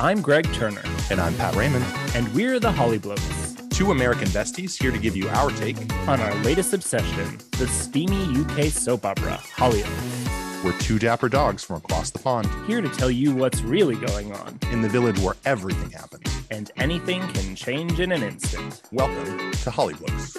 I'm Greg Turner, And I'm Pat Raymond, and we're the Holly Blokes two American besties here to give you our take. on our latest obsession, the steamy UK soap opera, Hollyoaks. We're two dapper dogs from across the pond Here to tell you what's really going on, in the village where everything happens. and anything can change in an instant. Welcome to Holly Blokes.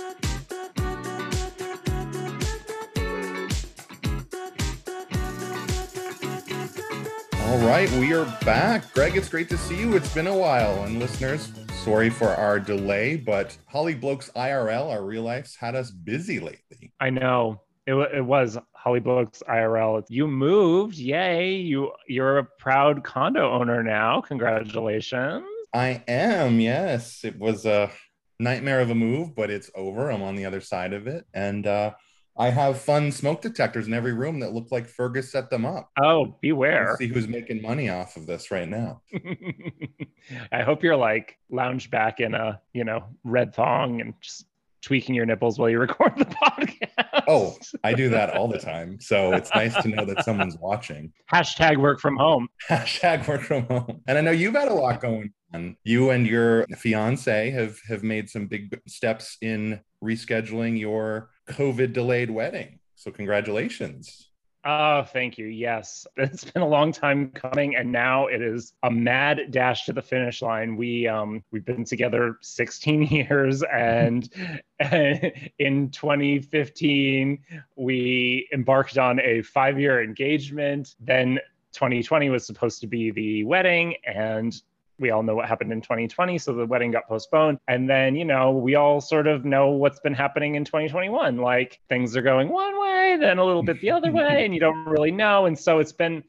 All right, we are back. Greg, it's great to see you. It's been a while. And listeners, sorry for our delay, but Holly Blokes IRL, our real lives, had us busy lately. I know. It, it was Holly Blokes IRL. You moved. Yay. You you're a proud condo owner now. Congratulations. I am, yes. It was a nightmare of a move, but it's over. I'm on the other side of it. And uh, I have fun smoke detectors in every room that look like Fergus set them up. Oh, beware. See who's making money off of this right now. I hope you're like lounge back in a, you know, red thong and just tweaking your nipples while you record the podcast. Oh, I do that all the time. So it's nice to know that someone's watching. Hashtag work from home. Hashtag work from home. And I know you've had a lot going on. You and your fiance have have made some big steps in rescheduling your COVID delayed wedding. So congratulations. Oh, thank you. Yes. It's been a long time coming and now it is a mad dash to the finish line. We um we've been together 16 years and in 2015 we embarked on a 5-year engagement. Then 2020 was supposed to be the wedding and we all know what happened in 2020 so the wedding got postponed. And then you know we all sort of know what's been happening in 2021 like things are going one way then a little bit the other way and you don't really know. And so it's been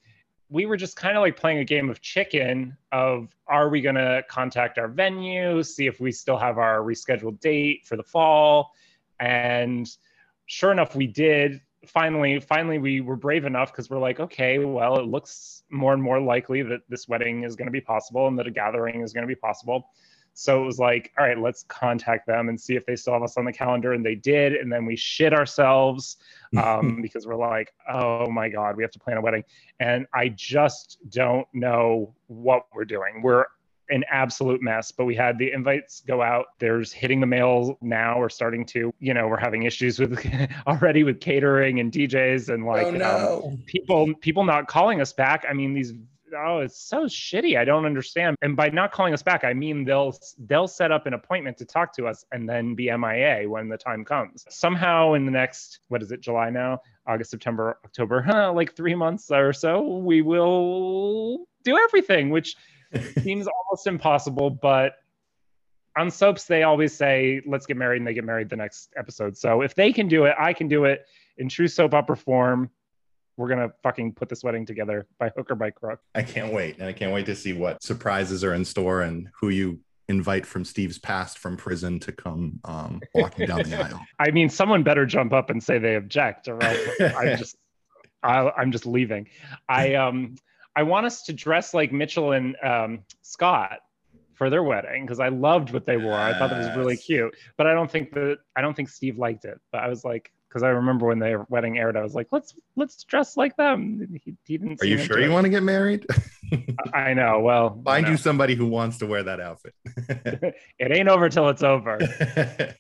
we were just kind of like playing a game of chicken of are we going to contact our venue see if we still have our rescheduled date for the fall? And sure enough we did finally finally we were brave enough because we're like okay well it looks more and more likely that this wedding is going to be possible and that a gathering is going to be possible. So it was like all right let's contact them and see if they still have us on the calendar and they did and then we shit ourselves um, because we're like oh my god we have to plan a wedding. And i just don't know what we're doing. We're an absolute mess but we had the invites go out. There's hitting the mail now. We're starting to you know we're having issues with already with catering and djs and like oh um, people people not calling us back. I mean these oh it's so shitty. I don't understand. And by not calling us back i mean they'll they'll set up an appointment to talk to us and then be mia when the time comes. Somehow in the next what is it july now? August september october like three months or so we will do everything which seems almost impossible but on soaps they always say let's get married and they get married the next episode so if they can do it i can do it in true soap opera form we're gonna fucking put this wedding together by hook or by crook I can't wait. And I can't wait to see what surprises are in store and who you invite from Steve's past from prison to come um, walking down the aisle. i mean someone better jump up and say they object or else i'm just I, i'm just leaving i um i want us to dress like mitchell and um, scott for their wedding because i loved what they wore. I thought it was really cute but i don't think that i don't think steve liked it. But i was like because i remember when their wedding aired i was like let's let's dress like them. He, he didn't Are you sure you want to get married? i know. Well Find no. you somebody who wants to wear that outfit. it ain't over till it's over.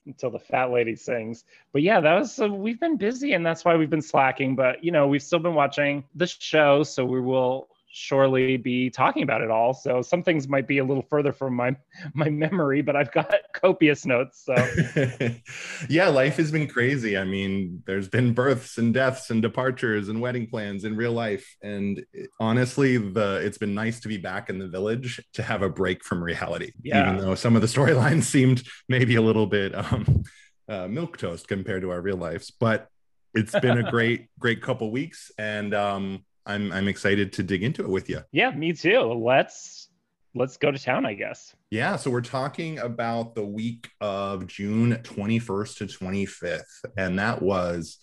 Until the fat lady sings. But yeah that was so we've been busy and that's why we've been slacking. But you know we've still been watching the show so we will surely be talking about it all so some things might be a little further from my my memory but i've got copious notes so yeah, life has been crazy. I mean, there's been births and deaths and departures and wedding plans in real life. And honestly, the it's been nice to be back in the village to have a break from reality. Yeah. Even though some of the storylines seemed maybe a little bit um, uh, milk toast compared to our real lives, but it's been a great, great couple weeks, and um, I'm I'm excited to dig into it with you. yeah me too let's let's go to town i guess Yeah, so we're talking about the week of June 21st to 25th. And that was,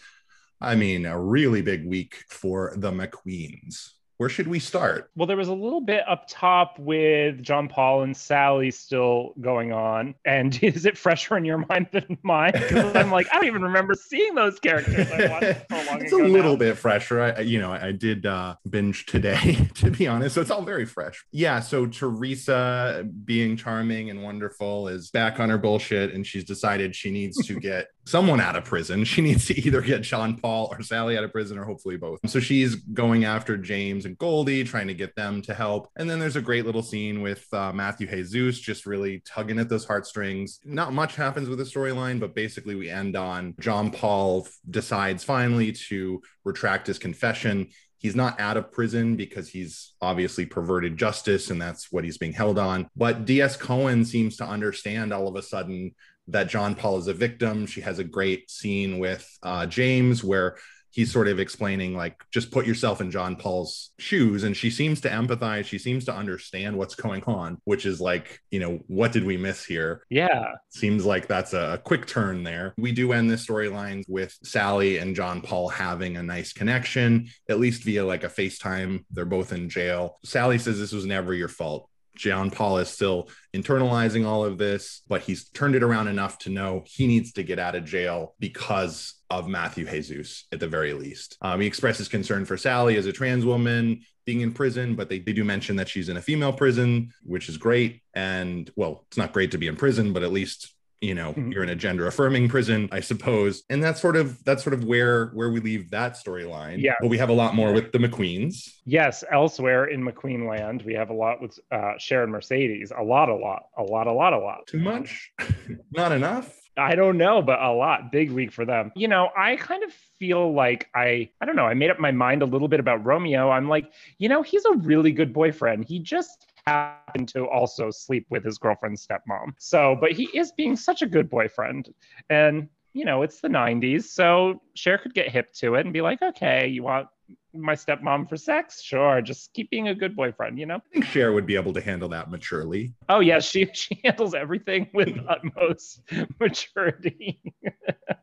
I mean, a really big week for the McQueens. Where should we start? Well, there was a little bit up top with John Paul and Sally still going on. And is it fresher in your mind than mine? Because I'm like, I don't even remember seeing those characters. it's a little now. bit fresher. I, you know, I did uh, binge today, to be honest. So it's all very fresh. Yeah. So Teresa, being charming and wonderful, is back on her bullshit, and she's decided she needs to get someone out of prison. She needs to either get John Paul or Sally out of prison, or hopefully both. So she's going after James and Goldie, trying to get them to help. And then there's a great little scene with uh, Matthew Jesus just really tugging at those heartstrings. Not much happens with the storyline, but basically we end on John Paul decides finally to retract his confession he's not out of prison because he's obviously perverted justice and that's what he's being held on. But DS Cohen seems to understand all of a sudden that John Paul is a victim. She has a great scene with uh, James where he's sort of explaining like just put yourself in John Paul's shoes. And she seems to empathize. She seems to understand what's going on which is like you know what did we miss here? Yeah. Seems like that's a quick turn there. We do end this storyline with Sally and John Paul having a nice connection at least via like a FaceTime. They're both in jail. Sally says this was never your fault John Paul is still internalizing all of this, but he's turned it around enough to know he needs to get out of jail because of Matthew Jesus at the very least. Um, he expresses concern for Sally as a trans woman being in prison, but they, they do mention that she's in a female prison, which is great. And well, it's not great to be in prison, but at least you know mm-hmm. you're in a gender affirming prison i suppose and that's sort of that's sort of where where we leave that storyline yeah but we have a lot more with the mcqueens yes elsewhere in mcqueen land we have a lot with uh sharon mercedes a lot a lot a lot a lot a lot too much not enough I don't know, but a lot. Big week for them. You know, I kind of feel like I, I don't know, I made up my mind a little bit about Romeo. I'm like, you know, he's a really good boyfriend. He just happened to also sleep with his girlfriend's stepmom. So, but he is being such a good boyfriend. And, you know, it's the 90s. So Cher could get hip to it and be like, okay, you want my stepmom for sex? Sure, just keep being a good boyfriend, you know? I think Cher would be able to handle that maturely. Oh yeah, she she handles everything with utmost maturity.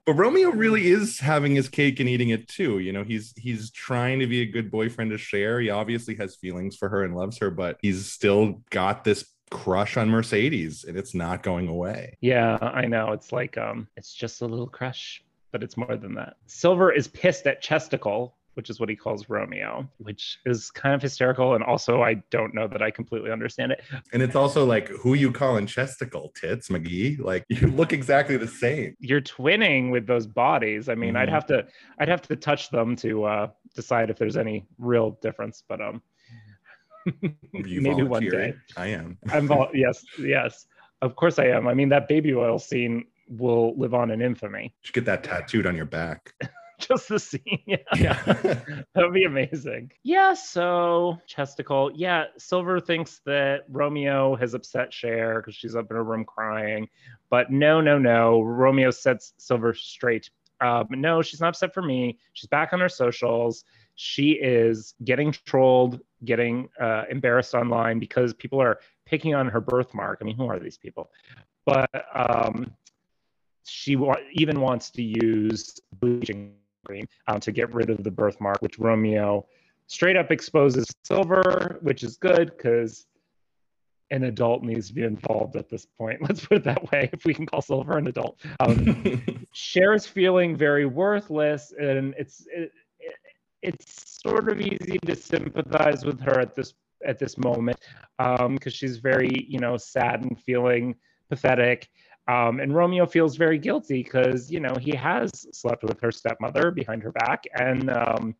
but Romeo really is having his cake and eating it too. You know, he's he's trying to be a good boyfriend to Cher. He obviously has feelings for her and loves her, but he's still got this crush on Mercedes and it's not going away. Yeah, I know. It's like um it's just a little crush, but it's more than that. Silver is pissed at Chesticle which is what he calls Romeo, which is kind of hysterical. And also, I don't know that I completely understand it. And it's also like, who you calling chesticle tits, McGee? Like you look exactly the same. You're twinning with those bodies. I mean, mm-hmm. I'd have to, I'd have to touch them to uh, decide if there's any real difference. But um, maybe one day. I am. I'm vol- yes, yes. Of course I am. I mean, that baby oil scene will live on in infamy. You should get that tattooed on your back. just the scene. Yeah, yeah. that would be amazing. Yeah. So Chesticle. Yeah, Silver thinks that Romeo has upset Cher because she's up in her room crying, but no, no, no. Romeo sets Silver straight. Um, no, she's not upset for me. She's back on her socials. She is getting trolled, getting uh, embarrassed online because people are picking on her birthmark. I mean, who are these people? But um, she wa- even wants to use bleaching um, to get rid of the birthmark, which Romeo straight up exposes Silver, which is good because an adult needs to be involved at this point. Let's put it that way. If we can call Silver an adult, um, feeling very worthless, and it's it, it, it's sort of easy to sympathize with her at this at this moment because um, she's very you know sad and feeling pathetic. Um, and Romeo feels very guilty because, you know, he has slept with her stepmother behind her back. And um,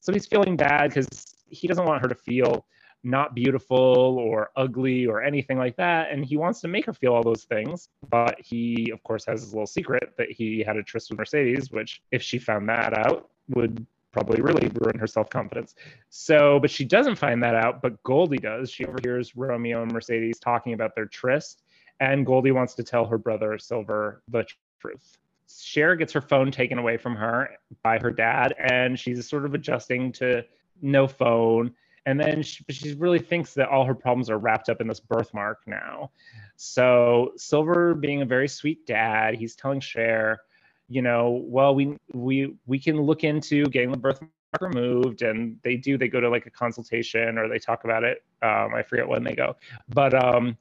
so he's feeling bad because he doesn't want her to feel not beautiful or ugly or anything like that. And he wants to make her feel all those things. But he, of course, has his little secret that he had a tryst with Mercedes, which, if she found that out, would probably really ruin her self confidence. So, but she doesn't find that out, but Goldie does. She overhears Romeo and Mercedes talking about their tryst and Goldie wants to tell her brother Silver the truth. Cher gets her phone taken away from her by her dad, and she's sort of adjusting to no phone. And then she, she really thinks that all her problems are wrapped up in this birthmark now. So Silver, being a very sweet dad, he's telling Cher, you know, well, we we we can look into getting the birthmark removed and they do they go to like a consultation or they talk about it um, i forget when they go but um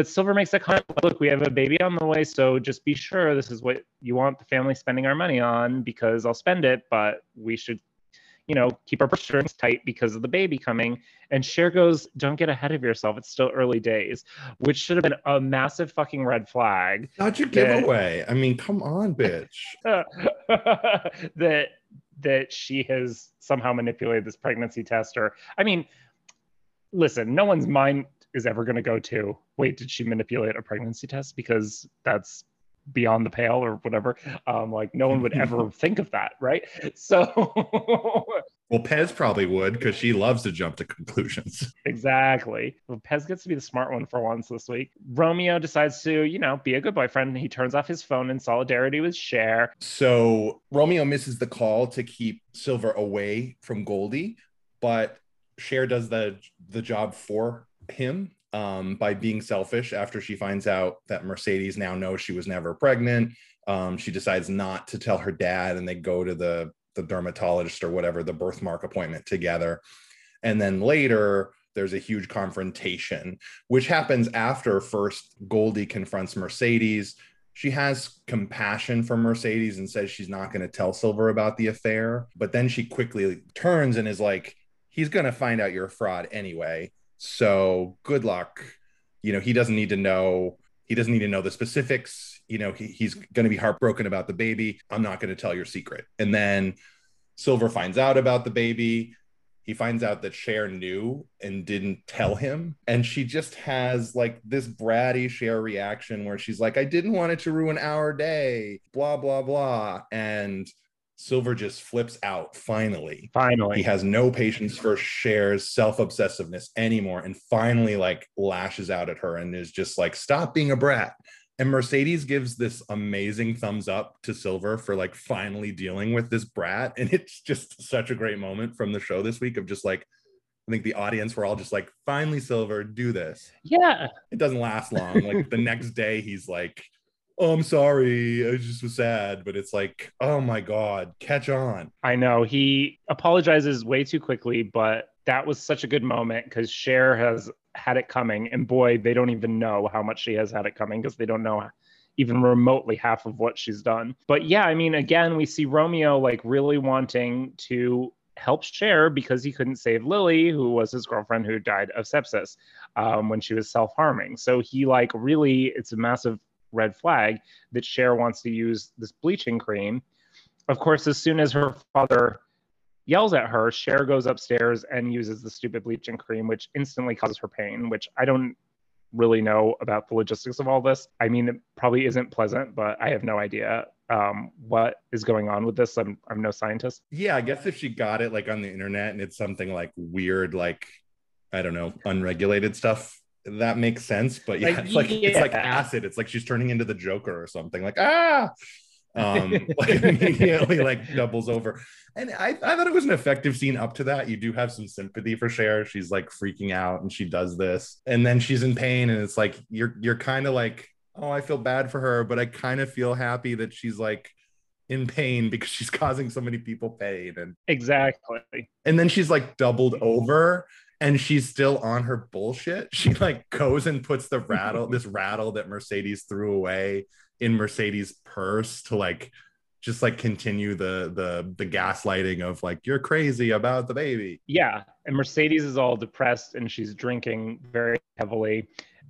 but silver makes that comment look we have a baby on the way so just be sure this is what you want the family spending our money on because i'll spend it but we should you know keep our purse strings tight because of the baby coming and Cher goes don't get ahead of yourself it's still early days which should have been a massive fucking red flag Such a giveaway. I mean, come on, bitch. that that she has somehow manipulated this pregnancy test or i mean listen no one's mind is ever going to go to wait did she manipulate a pregnancy test? Because that's beyond the pale or whatever. Um like no one would ever think of that right? So Well, Pez probably would because she loves to jump to conclusions. exactly. Well, pez gets to be the smart one for once this week. Romeo decides to you know be a good boyfriend. He turns off his phone in solidarity with Cher. So Romeo misses the call to keep Silver away from Goldie, but Cher does the the job for him um, by being selfish. After she finds out that Mercedes now knows she was never pregnant, um, she decides not to tell her dad, and they go to the the dermatologist or whatever the birthmark appointment together. And then later, there's a huge confrontation, which happens after first Goldie confronts Mercedes. She has compassion for Mercedes and says she's not going to tell Silver about the affair. But then she quickly turns and is like, he's going to find out you're a fraud anyway. So good luck. You know, he doesn't need to know. He doesn't need to know the specifics. You know, he, he's going to be heartbroken about the baby. I'm not going to tell your secret. And then Silver finds out about the baby. He finds out that Cher knew and didn't tell him. And she just has like this bratty Cher reaction where she's like, I didn't want it to ruin our day, blah, blah, blah. And Silver just flips out finally. finally He has no patience for Cher's self obsessiveness anymore and finally like lashes out at her and is just like, stop being a brat. And Mercedes gives this amazing thumbs up to Silver for like finally dealing with this brat. And it's just such a great moment from the show this week of just like, I think the audience were all just like, finally, Silver, do this. yeah It doesn't last long. Like the next day, he's like, oh, I'm sorry. I just was sad. But it's like, oh my God, catch on. I know he apologizes way too quickly, but that was such a good moment because Cher has had it coming, and boy, they don't even know how much she has had it coming because they don't know even remotely half of what she's done. But yeah, I mean, again, we see Romeo like really wanting to help Cher because he couldn't save Lily, who was his girlfriend who died of sepsis um, when she was self-harming. So he like really, it's a massive red flag that Cher wants to use this bleaching cream. Of course, as soon as her father yells at her, Cher goes upstairs and uses the stupid bleaching cream, which instantly causes her pain, which I don't really know about the logistics of all this. I mean, it probably isn't pleasant, but I have no idea um, what is going on with this. I'm, I'm no scientist. Yeah, I guess if she got it like on the internet and it's something like weird, like I don't know, unregulated stuff, that makes sense. But yeah, Like, it's like it's like acid. It's like she's turning into the Joker or something. Like ah, um, like immediately like doubles over. And I, I thought it was an effective scene up to that. You do have some sympathy for Cher. She's like freaking out and she does this, and then she's in pain, and it's like you're you're kind of like, oh, I feel bad for her, but I kind of feel happy that she's like in pain because she's causing so many people pain and Exactly. and then she's like doubled over and she's still on her bullshit she like goes and puts the rattle this rattle that mercedes threw away in mercedes purse to like just like continue the the the gaslighting of like you're crazy about the baby Yeah. And Mercedes is all depressed and she's drinking very heavily.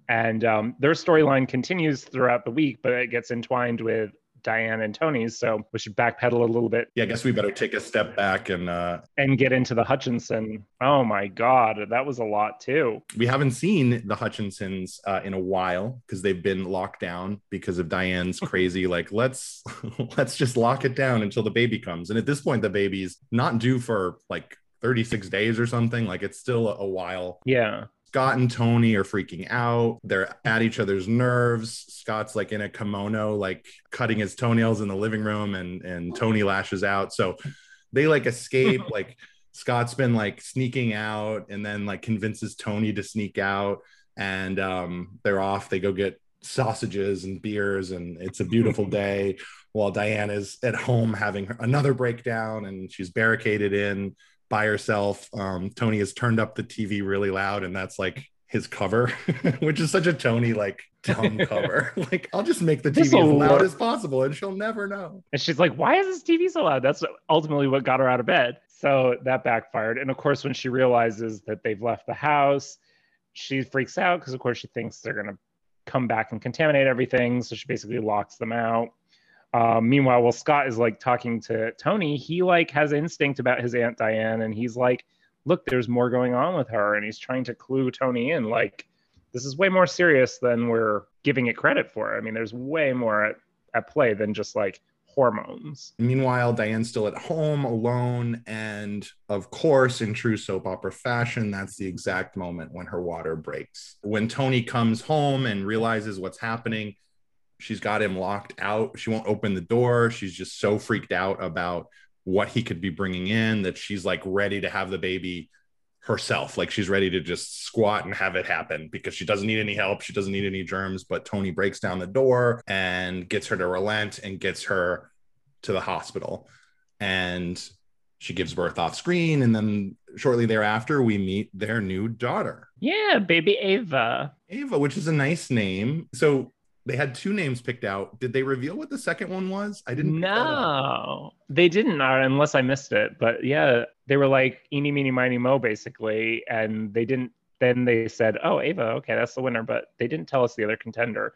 And um, their storyline continues throughout the week, but it gets entwined with Diane and Tony's. So we should backpedal a little bit yeah i guess we better take a step back and uh and get into the Hutchinson. Oh my God, that was a lot too. we haven't seen the hutchinsons uh, in a while because they've been locked down because of diane's crazy like let's let's just lock it down until the baby comes and at this point the baby's not due for like 36 days or something like it's still a, a while Yeah. Scott and tony are freaking out. They're at each other's nerves. Scott's like in a kimono like cutting his toenails in the living room and and tony lashes out. So they like escape. Like scott's been like sneaking out and then like convinces tony to sneak out. And um they're off. They go get sausages and beers, and it's a beautiful day. While Diane is at home having another breakdown, and she's barricaded in by herself. Um, Tony has turned up the TV really loud, and that's like his cover, which is such a Tony like dumb cover. like, I'll just make the TV as loud as possible and she'll never know. And she's like, Why is this TV so loud? That's ultimately what got her out of bed. So that backfired. And of course, when she realizes that they've left the house, she freaks out because, of course, she thinks they're going to come back and contaminate everything. So she basically locks them out. Um, meanwhile, while Scott is like talking to Tony, he like has instinct about his Aunt Diane and he's like, look, there's more going on with her. And he's trying to clue Tony in like, this is way more serious than we're giving it credit for. I mean, there's way more at, at play than just like hormones. Meanwhile, Diane's still at home alone. And of course, in true soap opera fashion, that's the exact moment when her water breaks. When Tony comes home and realizes what's happening, she's got him locked out. She won't open the door. She's just so freaked out about what he could be bringing in that she's like ready to have the baby herself. Like she's ready to just squat and have it happen because she doesn't need any help. She doesn't need any germs. But Tony breaks down the door and gets her to relent and gets her to the hospital. And she gives birth off screen. And then shortly thereafter, we meet their new daughter. Yeah, baby Ava. Ava, which is a nice name. So they had two names picked out. Did they reveal what the second one was? I didn't. No, they didn't, uh, unless I missed it. But yeah, they were like eeny, meeny, miny, mo, basically, and they didn't. Then they said, "Oh, Ava, okay, that's the winner," but they didn't tell us the other contender.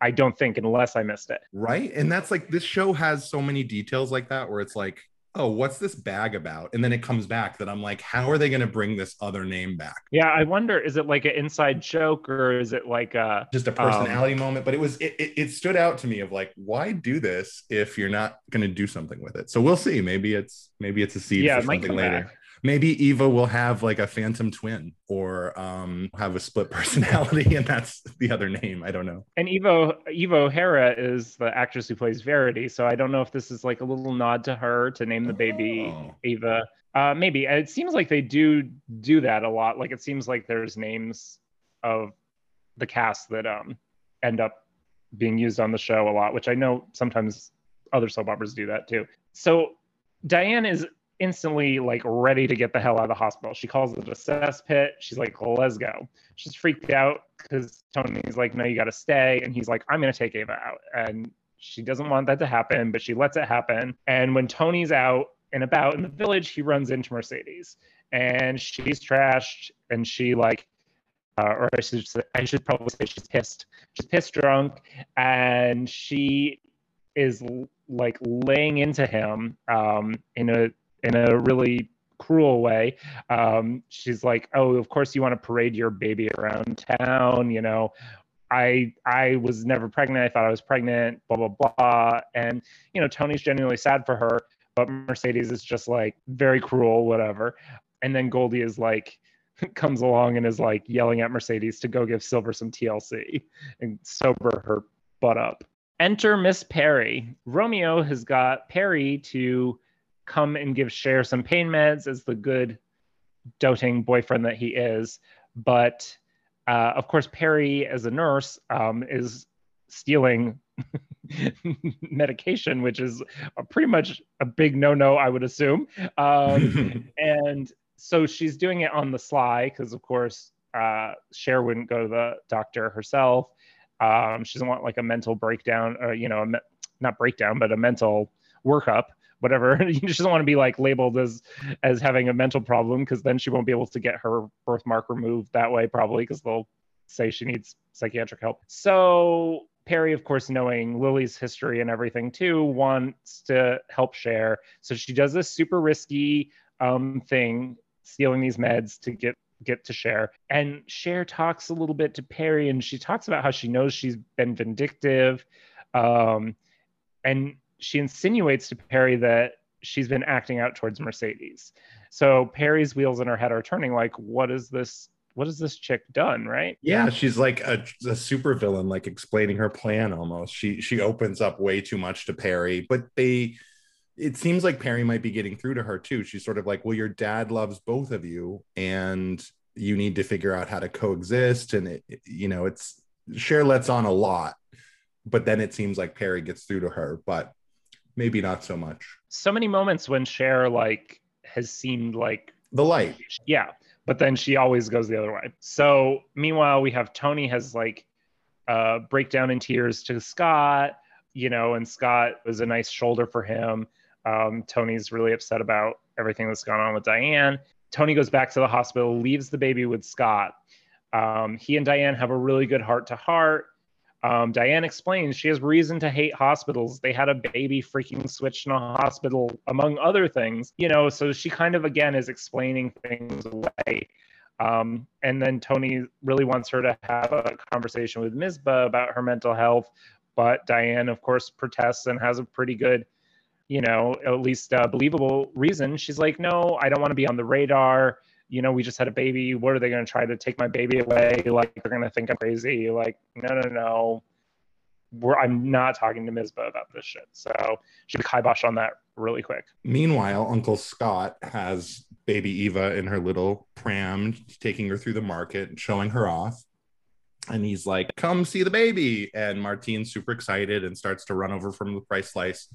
I don't think, unless I missed it. Right, and that's like this show has so many details like that, where it's like oh, what's this bag about? And then it comes back that I'm like, how are they going to bring this other name back? Yeah, I wonder, is it like an inside joke or is it like a just a personality um, moment? But it was, it, it, it, stood out to me of like, why do this if you're not going to do something with it? So we'll see. Maybe it's, maybe it's a seed yeah, for something later. Back maybe Eva will have like a phantom twin or um, have a split personality, and that's the other name. I don't know. And Eva Eva O'Hara is the actress who plays Verity, so I don't know if this is like a little nod to her to name the baby oh. Eva. Uh, maybe it seems like they do do that a lot. Like it seems like there's names of the cast that um end up being used on the show a lot, which I know sometimes other soap operas do that too. So Diane is instantly like ready to get the hell out of the hospital. She calls it a cesspit. She's like, let's go. She's freaked out because Tony's like, no, you got to stay. And he's like, I'm going to take Ava out. And she doesn't want that to happen, but she lets it happen. And when Tony's out and about in the village, he runs into Mercedes and she's trashed and she like, uh, or I should, I should probably say she's pissed. She's pissed drunk and she is like laying into him um, in a in a really cruel way. Um, she's like, "Oh, of course you want to parade your baby around town, you know." I I was never pregnant. I thought I was pregnant. Blah blah blah. And you know, Tony's genuinely sad for her, but Mercedes is just like very cruel, whatever. And then Goldie is like comes along and is like yelling at Mercedes to go give Silver some TLC and sober her butt up. Enter Miss Peri. Romeo has got Peri to come and give Cher some pain meds as the good doting boyfriend that he is. But uh, of course, Peri, as a nurse, um, is stealing medication, which is pretty much a big no no, I would assume. Um, and so she's doing it on the sly because, of course, uh, Cher wouldn't go to the doctor herself. Um, she doesn't want like a mental breakdown, or you know, me- not breakdown, but a mental workup whatever you just don't want to be like labeled as as having a mental problem because then she won't be able to get her birthmark removed that way probably because they'll say she needs psychiatric help so peri of course knowing lily's history and everything too wants to help Cher. so she does this super risky um, thing stealing these meds to get get to Cher. And Cher talks a little bit to Peri and she talks about how she knows she's been vindictive. Um, and she insinuates to Peri that she's been acting out towards Mercedes. So Peri's wheels in her head are turning like, what is this? What has this chick done? Right? Yeah, she's like a, a super villain, like explaining her plan almost. She she opens up way too much to Peri, but they it seems like Peri might be getting through to her too. She's sort of like, well, your dad loves both of you, and you need to figure out how to coexist. And it, you know, it's Cher lets on a lot, but then it seems like Perry gets through to her, but maybe not so much. So many moments when Cher like has seemed like the light. Yeah, but then she always goes the other way. So meanwhile, we have Tony has like uh, breakdown in tears to Scott, you know, and Scott was a nice shoulder for him. Um, Tony's really upset about everything that's gone on with Diane. Tony goes back to the hospital, leaves the baby with Scott. Um, he and Diane have a really good heart to heart. Um, Diane explains she has reason to hate hospitals. They had a baby freaking switched in a hospital, among other things. You know, so she kind of again is explaining things away. Um, and then Tony really wants her to have a conversation with Misbah about her mental health, but Diane, of course, protests and has a pretty good, you know, at least uh, believable reason. She's like, "No, I don't want to be on the radar you know, we just had a baby. What are they going to try to take my baby away? Like, they're going to think I'm crazy. Like, no, no, no. We're, I'm not talking to Misbah about this shit. So she kibosh on that really quick. Meanwhile, Uncle Scott has baby Eva in her little pram, taking her through the market, showing her off. And he's like, come see the baby. And Martine's super excited and starts to run over from the price slice.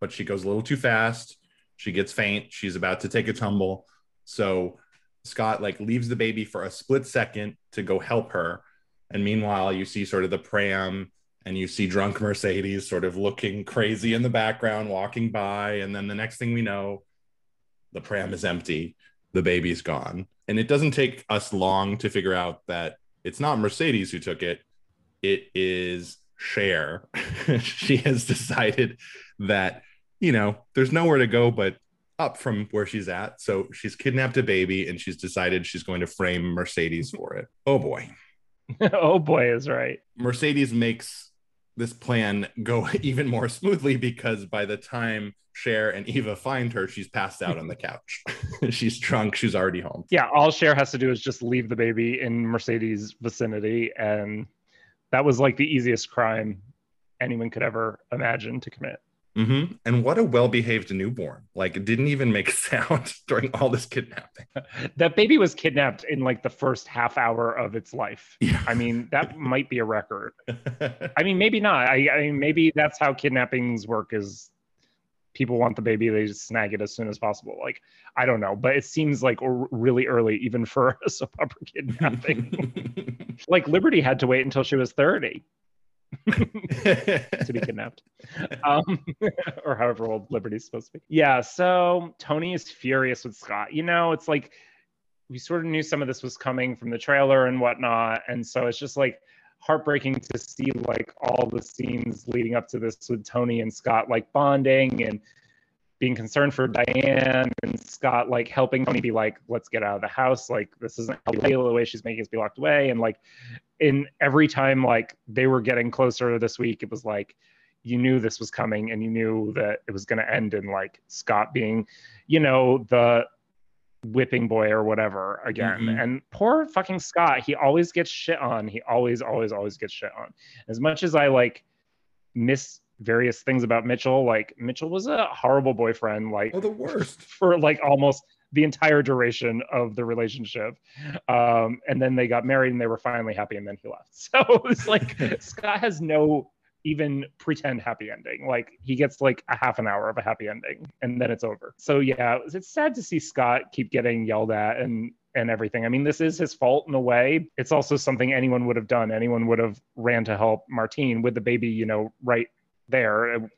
But she goes a little too fast. She gets faint. She's about to take a tumble. So Scott like leaves the baby for a split second to go help her. And meanwhile, you see sort of the pram and you see drunk Mercedes sort of looking crazy in the background, walking by. And then the next thing we know, the pram is empty, the baby's gone. And it doesn't take us long to figure out that it's not Mercedes who took it, it is Cher. she has decided that, you know, there's nowhere to go but up from where she's at. So she's kidnapped a baby and she's decided she's going to frame Mercedes for it. Oh boy. oh boy is right. Mercedes makes this plan go even more smoothly because by the time Cher and Eva find her, she's passed out on the couch. she's drunk. She's already home. Yeah, all Cher has to do is just leave the baby in Mercedes' vicinity, and that was like the easiest crime anyone could ever imagine to commit. Mm-hmm. And what a well-behaved newborn! Like, it didn't even make a sound during all this kidnapping. that baby was kidnapped in like the first half hour of its life. Yeah. I mean, that might be a record. I mean, maybe not. I, I mean, maybe that's how kidnappings work. Is people want the baby, they just snag it as soon as possible. Like, I don't know, but it seems like really early, even for a soap opera kidnapping. like Liberty had to wait until she was thirty. to be kidnapped, um, or however old Liberty's supposed to be. Yeah, so Tony is furious with Scott. You know, it's like we sort of knew some of this was coming from the trailer and whatnot, and so it's just like heartbreaking to see like all the scenes leading up to this with Tony and Scott like bonding and being concerned for Diane and Scott like helping Tony be like, let's get out of the house. Like this isn't the way she's making us be locked away. And like in every time like they were getting closer this week, it was like you knew this was coming and you knew that it was gonna end in like Scott being, you know, the whipping boy or whatever again. Mm-hmm. And poor fucking Scott, he always gets shit on. He always, always, always gets shit on. As much as I like miss various things about Mitchell. Like Mitchell was a horrible boyfriend, like oh, the worst for like almost the entire duration of the relationship. Um, and then they got married and they were finally happy and then he left. So it's like Scott has no even pretend happy ending. Like he gets like a half an hour of a happy ending and then it's over. So yeah, it's sad to see Scott keep getting yelled at and and everything. I mean, this is his fault in a way. It's also something anyone would have done. Anyone would have ran to help Martine with the baby, you know, right there.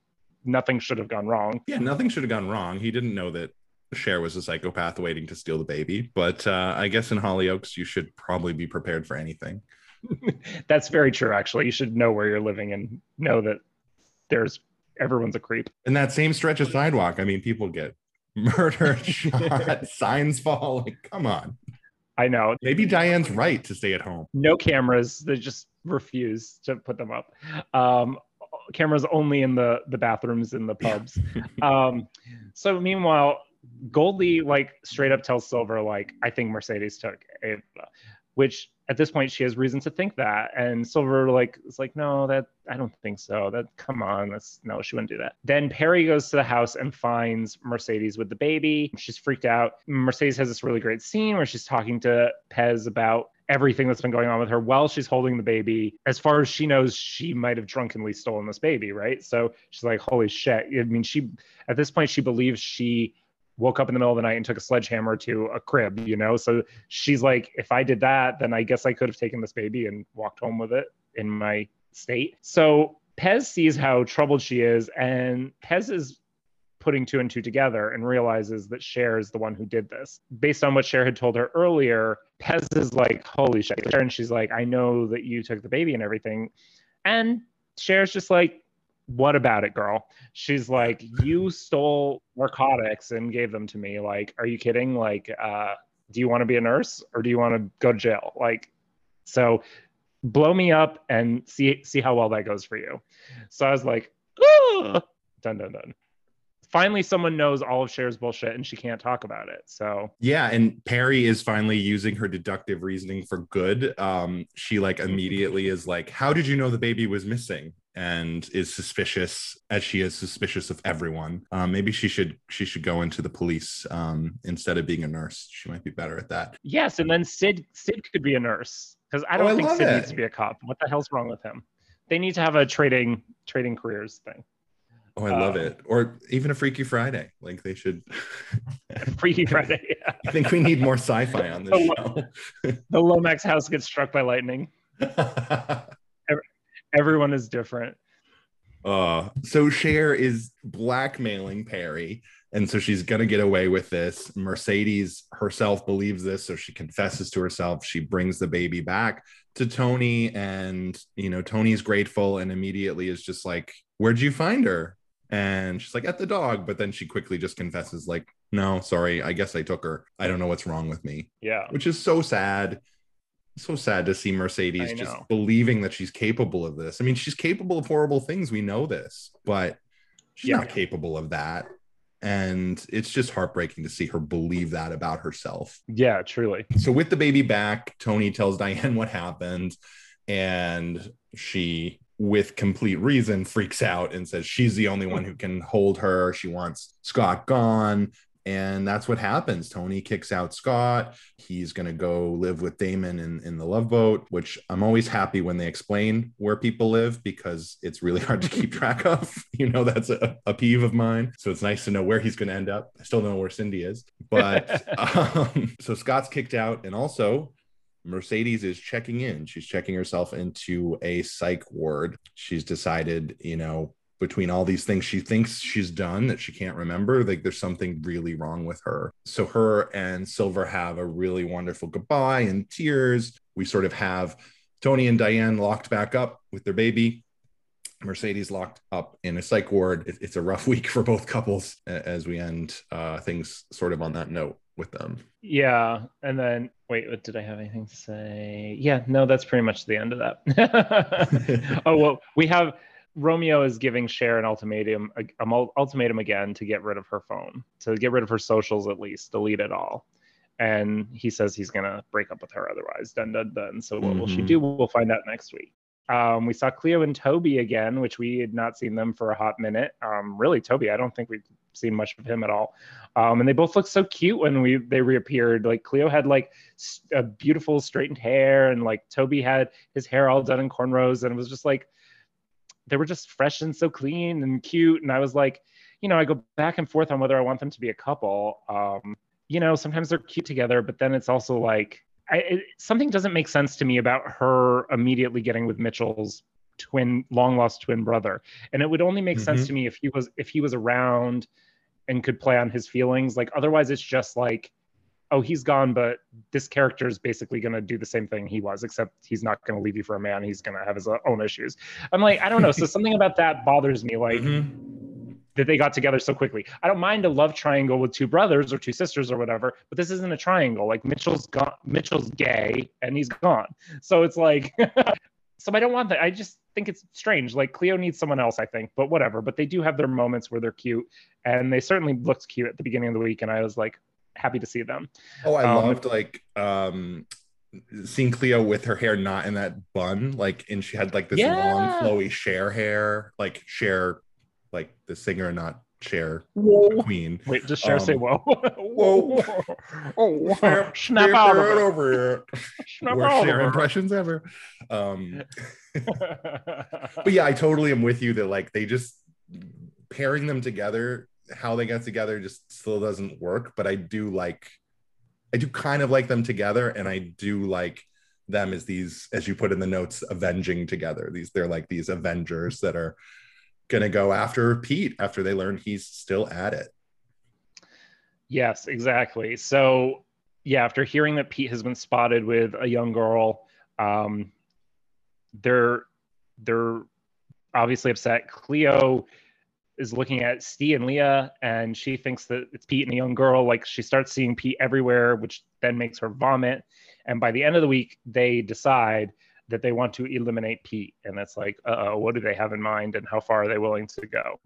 Nothing should have gone wrong. Yeah, nothing should have gone wrong. He didn't know that Cher was a psychopath waiting to steal the baby. But uh, I guess in Hollyoaks, you should probably be prepared for anything. That's very true, actually. You should know where you're living and know that there's everyone's a creep. In that same stretch of sidewalk, I mean, people get murdered, shot, signs fall. Like, come on. I know. Maybe Diane's right to stay at home. No cameras. They just refuse to put them up. Um, cameras only in the the bathrooms in the pubs. um, so meanwhile, Goldie like straight up tells Silver like I think Mercedes took Ava, which at this point she has reason to think that, and Silver like is like no that I don't think so. That come on, that's no she wouldn't do that. Then Peri goes to the house and finds Mercedes with the baby. She's freaked out. Mercedes has this really great scene where she's talking to Pez about everything that's been going on with her while she's holding the baby. As far as she knows, she might have drunkenly stolen this baby, right? So she's like, holy shit. I mean, she, at this point, she believes she woke up in the middle of the night and took a sledgehammer to a crib, you know? So she's like, if I did that, then I guess I could have taken this baby and walked home with it in my state. So Pez sees how troubled she is, and Pez is putting two and two together and realizes that Cher is the one who did this. Based on what Cher had told her earlier, Pez is like, holy shit. And she's like, I know that you took the baby and everything. And Cher's just like, what about it, girl? She's like, you stole narcotics and gave them to me. Like, are you kidding? Like, uh, do you want to be a nurse or do you want to go to jail? Like, so blow me up and see see how well that goes for you. So I was like, oh, dun dun dun finally someone knows all of Cher's bullshit and she can't talk about it. So yeah, and Peri is finally using her deductive reasoning for good. Um, she like immediately is like, "How did you know the baby was missing?" and is suspicious as she is suspicious of everyone. Um, maybe she should she should go into the police um, instead of being a nurse. She might be better at that. Yes, and then Sid Sid could be a nurse because I don't oh, I think Sid it. needs to be a cop. What the hell's wrong with him? They need to have a trading trading careers thing. Oh, I love um, it. Or even a Freaky Friday. Like they should. Freaky Friday. Yeah. I think we need more sci-fi on this the, show. the Lomax house gets struck by lightning. Everyone is different. Uh, so Cher is blackmailing Peri, and so she's gonna get away with this. Mercedes herself believes this, so she confesses to herself. She brings the baby back to Tony, and you know Tony's grateful, and immediately is just like, "Where'd you find her?" And she's like, at the dog. But then she quickly just confesses, like, no, sorry, I guess I took her. I don't know what's wrong with me. Yeah. Which is so sad. So sad to see Mercedes just believing that she's capable of this. I mean, she's capable of horrible things. We know this, but she's yeah. not capable of that. And it's just heartbreaking to see her believe that about herself. Yeah, truly. So, with the baby back, Tony tells Diane what happened. And she with complete reason freaks mm-hmm. out and says she's the only one mm-hmm. who can hold her. She wants Scott gone. And that's what happens. Tony kicks out Scott. He's going to go live with Damon in, in the love boat, which I'm always happy when they explain where people live because it's really hard to keep mm-hmm. track of. You know, that's a, a peeve of mine. So it's nice to know where he's going to end up. I still don't know where Cindy is. But um, so Scott's kicked out. And also, Mercedes is checking in. She's checking herself into a psych ward. She's decided, you know, between all these things she thinks she's done that she can't remember, like there's something really wrong with her. So her and Silver have a really wonderful goodbye and tears. We sort of have Tony and Diane locked back up with their baby. Mercedes locked up in a psych ward. It's a rough week for both couples as we end uh, things sort of on that note with them. Yeah. And then, wait, what, did I have anything to say? Yeah, no, that's pretty much the end of that. oh, well, we have Romeo is giving Cher an ultimatum, a, a ultimatum again to get rid of her phone, to get rid of her socials at least, delete it all. And he says he's going to break up with her otherwise. Dun, dun, dun. So, what mm-hmm. will she mm-hmm. do? We'll find out next week. Um, we saw Cleo and Toby again, which we had not seen them for a hot minute. Um, really, Toby, I don't think we've seen much of him at all. Um, and they both looked so cute when we they reappeared. Like Cleo had like a beautiful straightened hair, and like Toby had his hair all done in cornrows, and it was just like they were just fresh and so clean and cute. And I was like, you know, I go back and forth on whether I want them to be a couple. Um, you know, sometimes they're cute together, but then it's also like I, it, something doesn't make sense to me about her immediately getting with Mitchell's twin long lost twin brother and it would only make mm-hmm. sense to me if he was if he was around and could play on his feelings like otherwise it's just like oh he's gone but this character is basically going to do the same thing he was except he's not going to leave you for a man he's going to have his own issues i'm like i don't know so something about that bothers me like mm-hmm that they got together so quickly. I don't mind a love triangle with two brothers or two sisters or whatever, but this isn't a triangle. Like Mitchell's gone, Mitchell's gay and he's gone. So it's like, so I don't want that. I just think it's strange. Like Cleo needs someone else, I think, but whatever. But they do have their moments where they're cute, and they certainly looked cute at the beginning of the week, and I was like happy to see them. Oh, I um, loved like um seeing Cleo with her hair not in that bun, like, and she had like this yeah. long, flowy Cher hair, like Cher, like the singer, not Cher Whoa. queen. Wait, just Cher say Um, whoa. whoa. Oh, Snap- snap out of it it. over here. Snap Worst out Cher of impressions ever. Um, but yeah, I totally am with you that like they just pairing them together, how they got together just still doesn't work. But I do like, I do kind of like them together, and I do like them as these, as you put in the notes, avenging together. These they're like these Avengers that are gonna go after Pete after they learn he's still at it. Yes, exactly. So, yeah, after hearing that Pete has been spotted with a young girl, um, they're they're obviously upset. Cleo is looking at Steve and Leah, and she thinks that it's Pete and a young girl. Like she starts seeing Pete everywhere, which then makes her vomit. And by the end of the week, they decide that they want to eliminate Pete, and it's like, uh oh, what do they have in mind, and how far are they willing to go?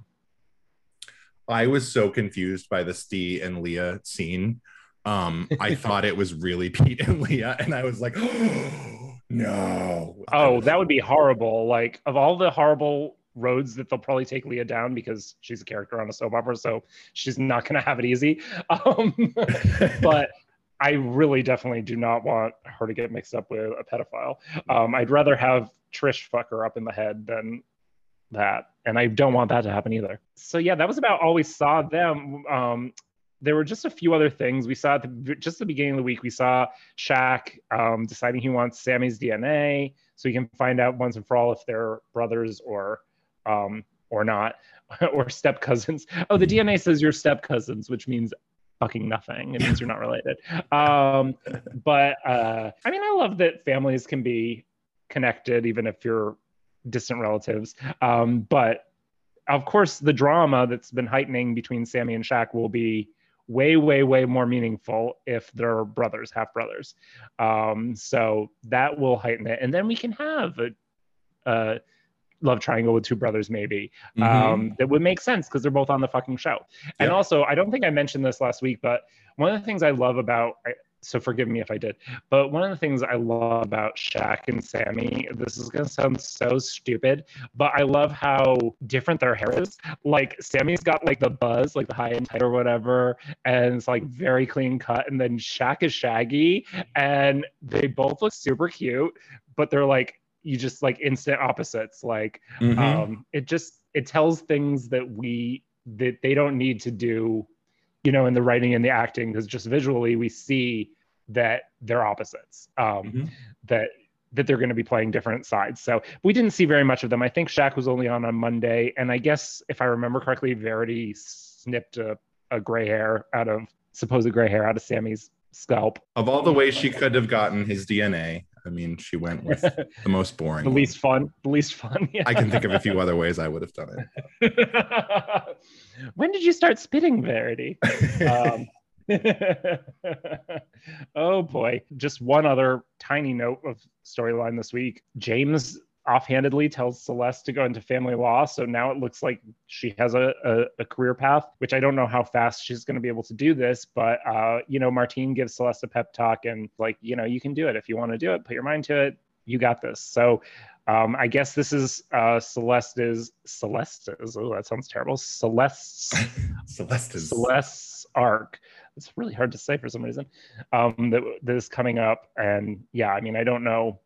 I was so confused by the Steve and Leah scene. Um, I thought it was really Pete and Leah, and I was like, oh, no. Oh, that would be horrible. Like of all the horrible roads that they'll probably take Leah down because she's a character on a soap opera, so she's not going to have it easy. Um, but I really definitely do not want her to get mixed up with a pedophile. Um, I'd rather have Trish fuck her up in the head than that, and I don't want that to happen either. So yeah, that was about all we saw them. Um, there were just a few other things we saw at the, just the beginning of the week. We saw Shaq um, deciding he wants Sammy's DNA so he can find out once and for all if they're brothers or um, or not, or step cousins. Oh, the DNA says you're step cousins, which means fucking nothing. It means you're not related. Um, but uh, I mean, I love that families can be connected even if you're distant relatives. Um, but of course, the drama that's been heightening between Sammy and Shaq will be way, way, way more meaningful if they're brothers, half brothers. Um, so that will heighten it, and then we can have a, a love triangle with two brothers, maybe. Mhm. Um, that would make sense because they're both on the fucking show. And also, I don't think I mentioned this last week, but one of the things I love about I, so forgive me if I did, but one of the things I love about Shaq and Sammy, this is gonna sound so stupid, but I love how different their hair is. Like Sammy's got like the buzz, like the high and tight or whatever, and it's like very clean cut, and then Shaq is shaggy, and they both look super cute, but they're like you just like instant opposites. Like Mhm. um it just it tells things that we that they don't need to do you know in the writing and the acting because just visually we see that they're opposites um Mhm. that that they're going to be playing different sides so we didn't see very much of them i think Shaq was only on on monday and i guess if i remember correctly verity snipped a, a gray hair out of supposed gray hair out of sammy's scalp Of all the ways she could have gotten his DNA, I mean, she went with the most boring. the one. least fun the least fun yeah. I can think of a few other ways I would have done it. when did you start spitting verity um, oh boy. Just one other tiny note of storyline this week. James offhandedly tells Celeste to go into family law. So now it looks like she has a, a, a career path, which I don't know how fast she's going to be able to do this. But, uh, you know, Martine gives Celeste a pep talk and, like, you know, you can do it. If you want to do it, put your mind to it. You got this. So um, I guess this is uh, Celeste's, Celeste's, oh, that sounds terrible. Celeste's Celeste is Celeste's arc. It's really hard to say for some reason. Um, that, that is coming up, and yeah, I mean, I don't know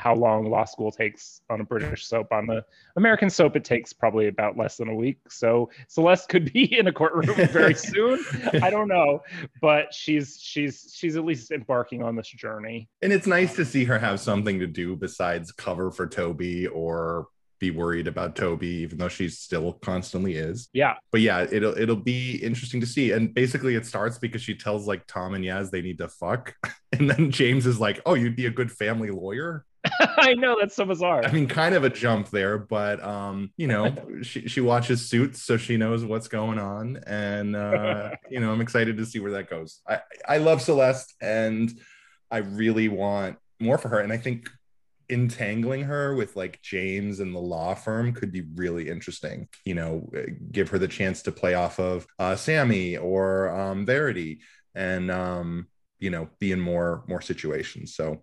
how long law school takes on a British soap. On the American soap, it takes probably about less than a week. So Celeste could be in a courtroom very soon. I don't know, but she's she's she's at least embarking on this journey. and it's nice to see her have something to do besides cover for Toby or be worried about Toby, even though she still constantly is. Yeah, But yeah, it'll it'll be interesting to see. And basically, it starts because she tells like Tom and Yaz they need to fuck, and then James is like, "Oh, you'd be a good family lawyer." I know that's so bizarre. I mean, kind of a jump there, but um, you know, she she watches Suits, so she knows what's going on, and uh, you know, I'm excited to see where that goes. I I love Celeste, and I really want more for her, and I think entangling her with like James and the law firm could be really interesting. You know, give her the chance to play off of uh, Sammy or um, Verity, and um, you know, be in more more situations. So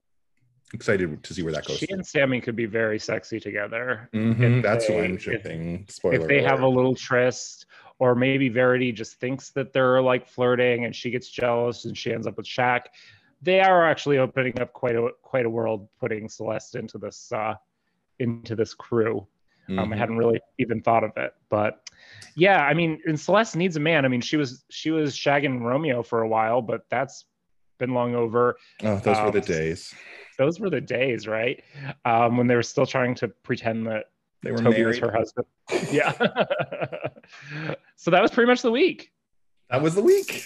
excited to see where that goes. she and Sammy could be very sexy together. Mhm, if that's they- I'm shipping. Spoiler. if they have a little tryst or maybe Verity just thinks that they're like flirting and she gets jealous and she ends up with Shaq. They are actually opening up quite a quite a world, putting Celeste into this uh, into this crew. Mm-hmm. Um, I mm-hmm. hadn't really even thought of it, but yeah, I mean, and Celeste needs a man. I mean, she was she was shagging Romeo for a while, but that's been long over. Oh, those um, were the days. Those were the days, right? Um, when they were still trying to pretend that they were Toby married. was her husband. yeah. so that was pretty much the week. That was the week.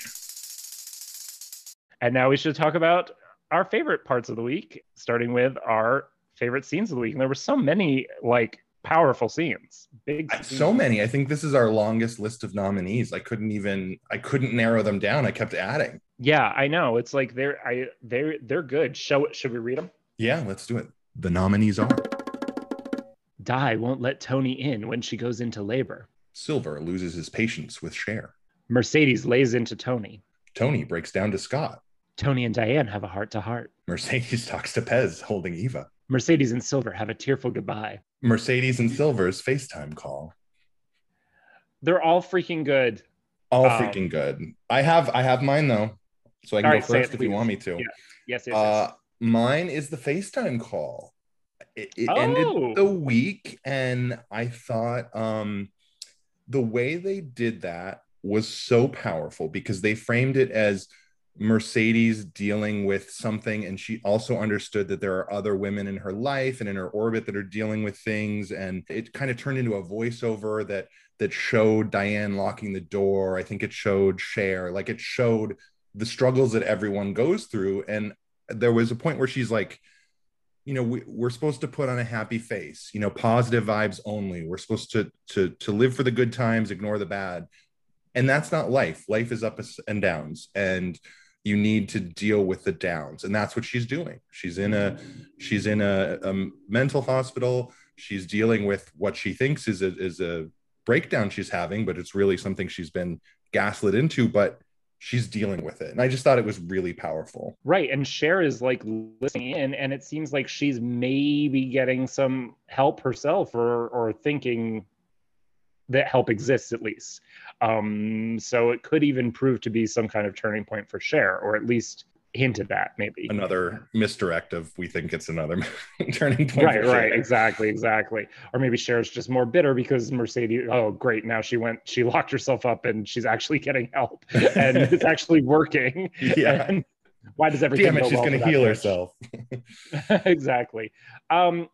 And now we should talk about our favorite parts of the week, starting with our favorite scenes of the week. And there were so many like powerful scenes big scenes. so many i think this is our longest list of nominees i couldn't even i couldn't narrow them down i kept adding yeah i know. It's like they're i they're they're good. Show it should we read them yeah let's do it. The nominees are di won't let tony in when she goes into labor. Silver loses his patience with Cher. Mercedes lays into tony. Tony breaks down to scott. Tony and diane have a heart to heart. Mercedes talks to pez holding eva. Mercedes and silver have a tearful goodbye. Mercedes and Silver's FaceTime call. They're all freaking good. All um, freaking good. I have I have mine though, so I can go right, first if you want me to. Yeah. Yes. Yes, uh, yes. Mine is the FaceTime call. It, it oh. ended the week, and I thought um, the way they did that was so powerful because they framed it as Mercedes dealing with something, and she also understood that there are other women in her life and in her orbit that are dealing with things. And it kind of turned into a voiceover that that showed Diane locking the door. I think it showed Cher, like it showed the struggles that everyone goes through. And there was a point where she's like, you know, we, we're supposed to put on a happy face, you know, positive vibes only. We're supposed to to to live for the good times, ignore the bad. And that's not life. Life is ups and downs. And you need to deal with the downs and that's what she's doing she's in a she's in a, a mental hospital she's dealing with what she thinks is a, is a breakdown she's having but it's really something she's been gaslit into but she's dealing with it. And i just thought it was really powerful. Right. And Cher is like listening in and it seems like she's maybe getting some help herself or or thinking that help exists at least. Um, so it could even prove to be some kind of turning point for Cher, or at least hint at that maybe. Another misdirective. We think it's another turning point. Right, right, exactly, exactly. Or maybe Cher's just more bitter because Mercedes. Oh, great! Now she went. She locked herself up, and she's actually getting help, and it's actually working. Yeah. And, why does everything? Damn it! she's well going to heal herself. exactly. Um,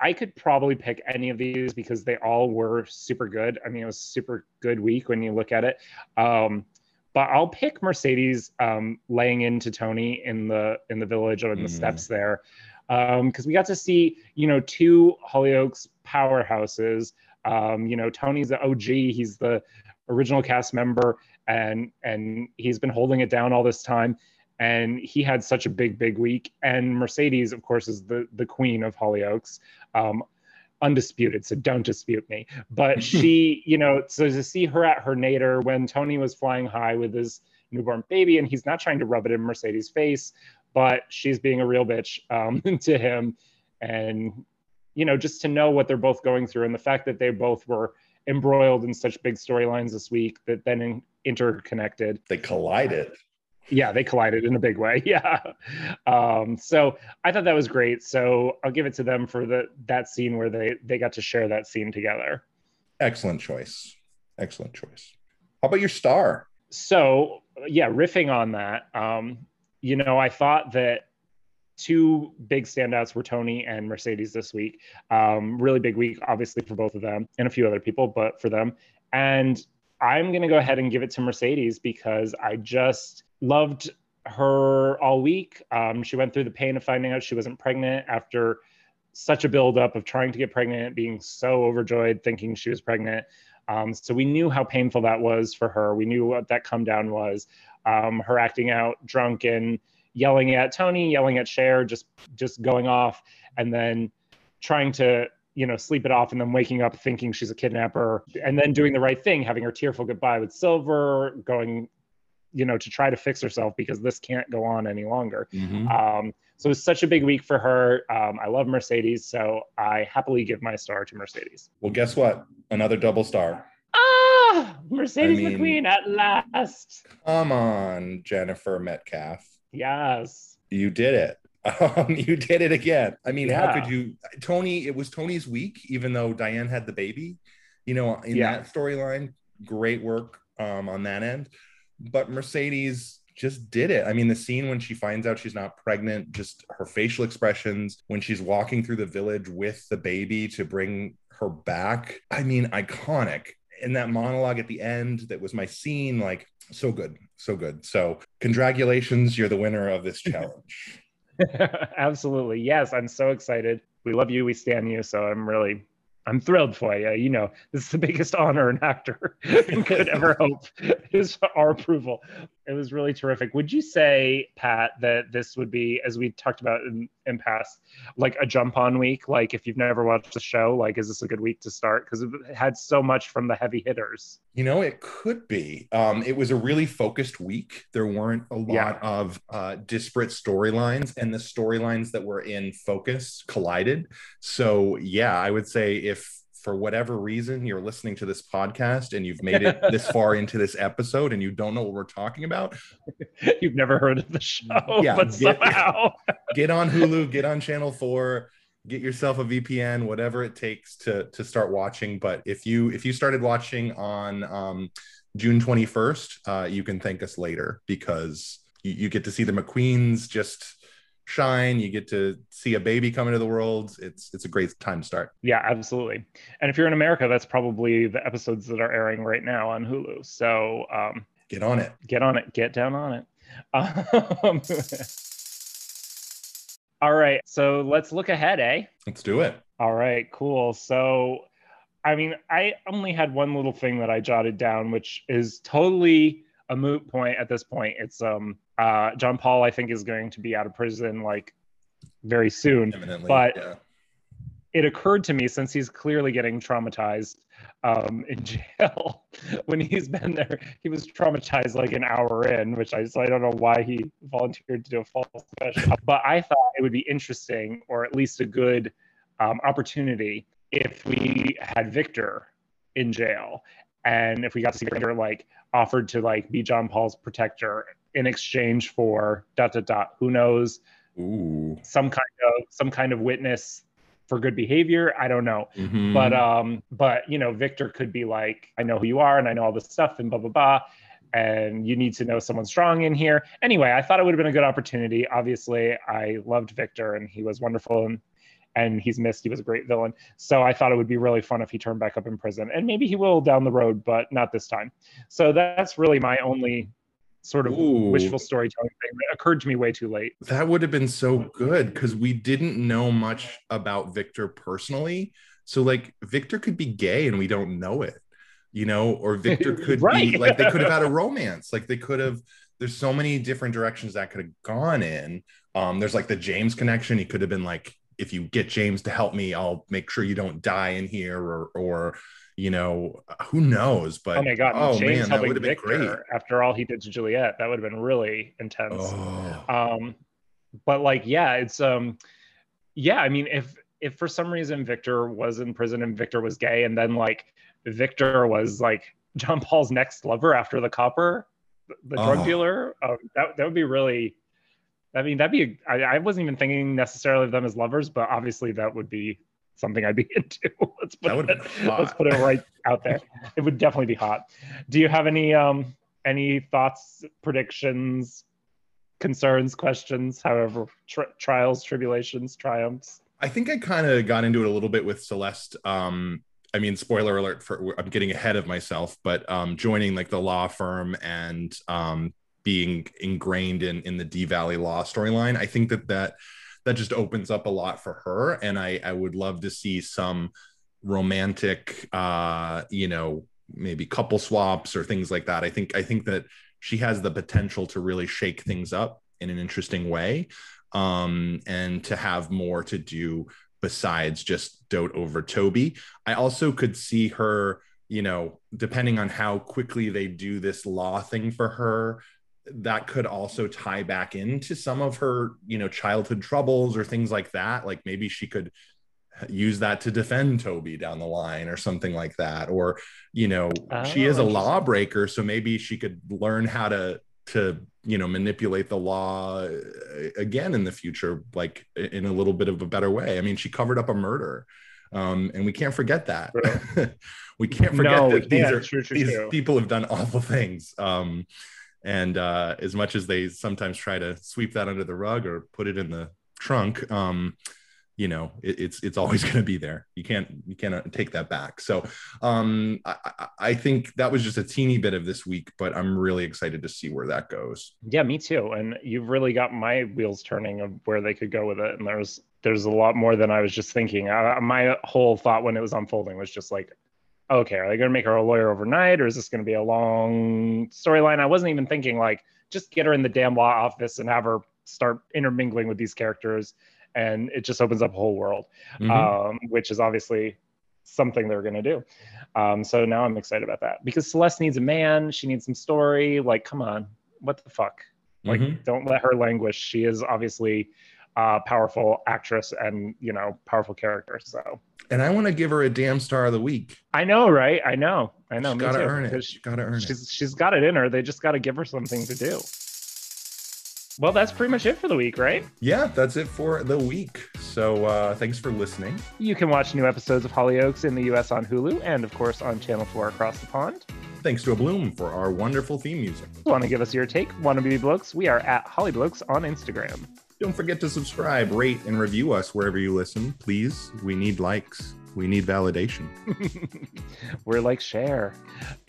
I could probably pick any of these because they all were super good. I mean, it was a super good week when you look at it. Um, but I'll pick Mercedes um, laying into Tony in the in the village or in the mm. steps there, because um, we got to see you know two Hollyoaks powerhouses. Um, you know, Tony's the OG; he's the original cast member, and and he's been holding it down all this time and he had such a big, big week. And Mercedes, of course, is the the queen of Hollyoaks, um, undisputed. So don't dispute me. But she, you know, so to see her at her nadir when Tony was flying high with his newborn baby, and he's not trying to rub it in Mercedes' face, but she's being a real bitch um, to him, and you know, just to know what they're both going through, and the fact that they both were embroiled in such big storylines this week that then in- interconnected. They collided yeah they collided in a big way. Yeah. Um, so i thought that was great. So i'll give it to them for the that scene where they they got to share that scene together. Excellent choice. Excellent choice. How about your star? So yeah riffing on that um, you know i thought that two big standouts were tony and mercedes this week. Um, really big week obviously for both of them and a few other people but for them. And i'm going to go ahead and give it to mercedes because i just loved her all week. Um, she went through the pain of finding out she wasn't pregnant after such a buildup of trying to get pregnant, being so overjoyed, thinking she was pregnant. Um, so we knew how painful that was for her. We knew what that come down was. Um, her acting out drunk and yelling at Tony, yelling at Cher, just just going off, and then trying to you know sleep it off, and then waking up thinking she's a kidnapper, and then doing the right thing, having her tearful goodbye with Silver, going you know, to try to fix herself because this can't go on any longer. Mm-hmm. Um, so it's such a big week for her. Um, I love Mercedes, so I happily give my star to Mercedes. Well, guess what? Another double star. Ah, Mercedes I mean- McQueen at last. Come on, Jennifer Metcalfe. Yes. You did it. Um, you did it again. I mean, how could you, Tony? It was Tony's week, even though Diane had the baby. You know, in Yeah. that storyline, great work um, on that end. But Mercedes just did it. I mean, the scene when she finds out she's not pregnant, just her facial expressions when she's walking through the village with the baby to bring her back. I mean, iconic. And that monologue at the end, that was my scene. Like, so good, so good. So, congratulations, you're the winner of this challenge. Absolutely. Yes, I'm so excited. We love you. We stand you. So I'm really, I'm thrilled for you. You know, this is the biggest honor an actor could ever hope is our approval. It was really terrific. Would you say, Pat, that this would be, as we talked about in, in past, like a jump on week? Like if you've never watched the show, like is this a good week to start? Because it had so much from the heavy hitters. You know, it could be. Um, it was a really focused week. There weren't a lot Yeah. of uh, disparate storylines, and the storylines that were in focus collided. So, yeah, I would say if for whatever reason you're listening to this podcast and you've made it this far into this episode and you don't know what we're talking about, You've never heard of the show, Yeah, but get- somehow. get on Hulu, get on Channel 4, get yourself a VPN, whatever it takes to to start watching. But if you if you started watching on um, June 21st, uh, you can thank us later because you, you get to see the McQueens just shine. You get to see a baby come into the world. It's it's a great time to start. Yeah, absolutely. And if you're in America, that's probably the episodes that are airing right now on Hulu. So um, Get on it. get on it, get down on it. Um, all right, so let's look ahead, eh? Let's do it. All right, cool. So, I mean, I only had one little thing that I jotted down, which is totally a moot point at this point. It's um, uh, John Paul, I think, is going to be out of prison like very soon. Imminently. But- yeah. it occurred to me since he's clearly getting traumatized um, in jail when he's been there he was traumatized like an hour in which i so i don't know why he volunteered to do a false confession but i thought it would be interesting or at least a good um, opportunity if we had victor in jail and if we got to see victor like offered to like be john paul's protector in exchange for dot dot dot who knows? Ooh. some kind of some kind of witness for good behavior? I don't know. Mhm. but um but you know victor could be like i know who you are and i know all this stuff and blah blah blah and you need to know someone strong in here. Anyway i thought it would have been a good opportunity. Obviously i loved victor and he was wonderful and and he's missed he was a great villain so i thought it would be really fun if he turned back up in prison and maybe he will down the road but not this time so that's really my only sort of Ooh. wishful storytelling thing that occurred to me way too late That would have been so good because we didn't know much about Victor personally. So, like, Victor could be gay and we don't know it, you know, or Victor could be like they could have had a romance. Like, they could have, there's so many different directions that could have gone in. Um, there's like the James connection. He could have been like, if you get James to help me, I'll make sure you don't die in here, or, or, you know, who knows? But Oh my god, oh James man, that would have been great. after all he did to Juliet. That would have been really intense. Oh, Um, but like, yeah, it's um, yeah. I mean, if if for some reason Victor was in prison and Victor was gay, and then like Victor was like John Paul's next lover after the copper, the, drug Oh. dealer, um, that that would be really. I mean, that'd be. I, I wasn't even thinking necessarily of them as lovers, but obviously that would be something I'd be into. let's put That it, let's put it right out there. It would definitely be hot. Do you have any um any thoughts, predictions, concerns, questions, however, tri- trials, tribulations, triumphs? I think I kind of got into it a little bit with Celeste. Um, I mean, spoiler alert for I'm getting ahead of myself, but um, joining like the law firm and um, being ingrained in in the Dee Valley law storyline, I think that that that just opens up a lot for her, and I I would love to see some romantic, uh, you know, maybe couple swaps or things like that. I think I think that she has the potential to really shake things up in an interesting way um, and to have more to do besides just dote over Toby. I also could see her, you know, depending on how quickly they do this law thing for her, that could also tie back into some of her, you know, childhood troubles or things like that. Like maybe she could use that to defend Toby down the line or something like that. Or, you know, Oh, she is a lawbreaker, so maybe she could learn how to to you know manipulate the law uh, again in the future like in a little bit of a better way i mean she covered up a murder um, and we can't forget that we can't forget No, that these can't. are True, true, these true. people have done awful things um, and uh, as much as they sometimes try to sweep that under the rug or put it in the trunk um, you know it, it's it's always going to be there you can't you cannot take that back so um I, I I think that was just a teeny bit of this week but i'm really excited to see where that goes Yeah, me too. And you've really got my wheels turning of where they could go with it. And there's there's a lot more than I was just thinking. Uh, my whole thought when it was unfolding was just like, okay, are they going to make her a lawyer overnight, or is this going to be a long storyline? I wasn't even thinking like just get her in the damn law office and have her start intermingling with these characters, and it just opens up a whole world, Mhm. um, which is obviously something they're going to do. Um, so now I'm excited about that because Celeste needs a man. She needs some story. Like, come on, what the fuck? Like, Mhm. don't let her languish. She is obviously a powerful actress and you know powerful character. So and i want to give her a damn star of the week I know, right? I know, I know. she's gotta too, earn it she's gotta earn it She's she's got it in her. They just got to give her something to do. Well, that's pretty much it for the week, right? yeah that's it for the week so uh thanks for listening You can watch new episodes of Hollyoaks in the U.S. on Hulu and, of course, on Channel 4 across the pond. thanks to a bloom for our wonderful theme music Want to give us your take? Want to be blokes? We are at Hollyblokes on Instagram. Don't forget to subscribe rate and review us wherever you listen please we need likes we need validation We're like share.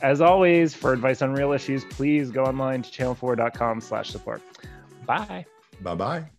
As always, for advice on real issues, please go online to channel4.com slash support. Bye. bye bye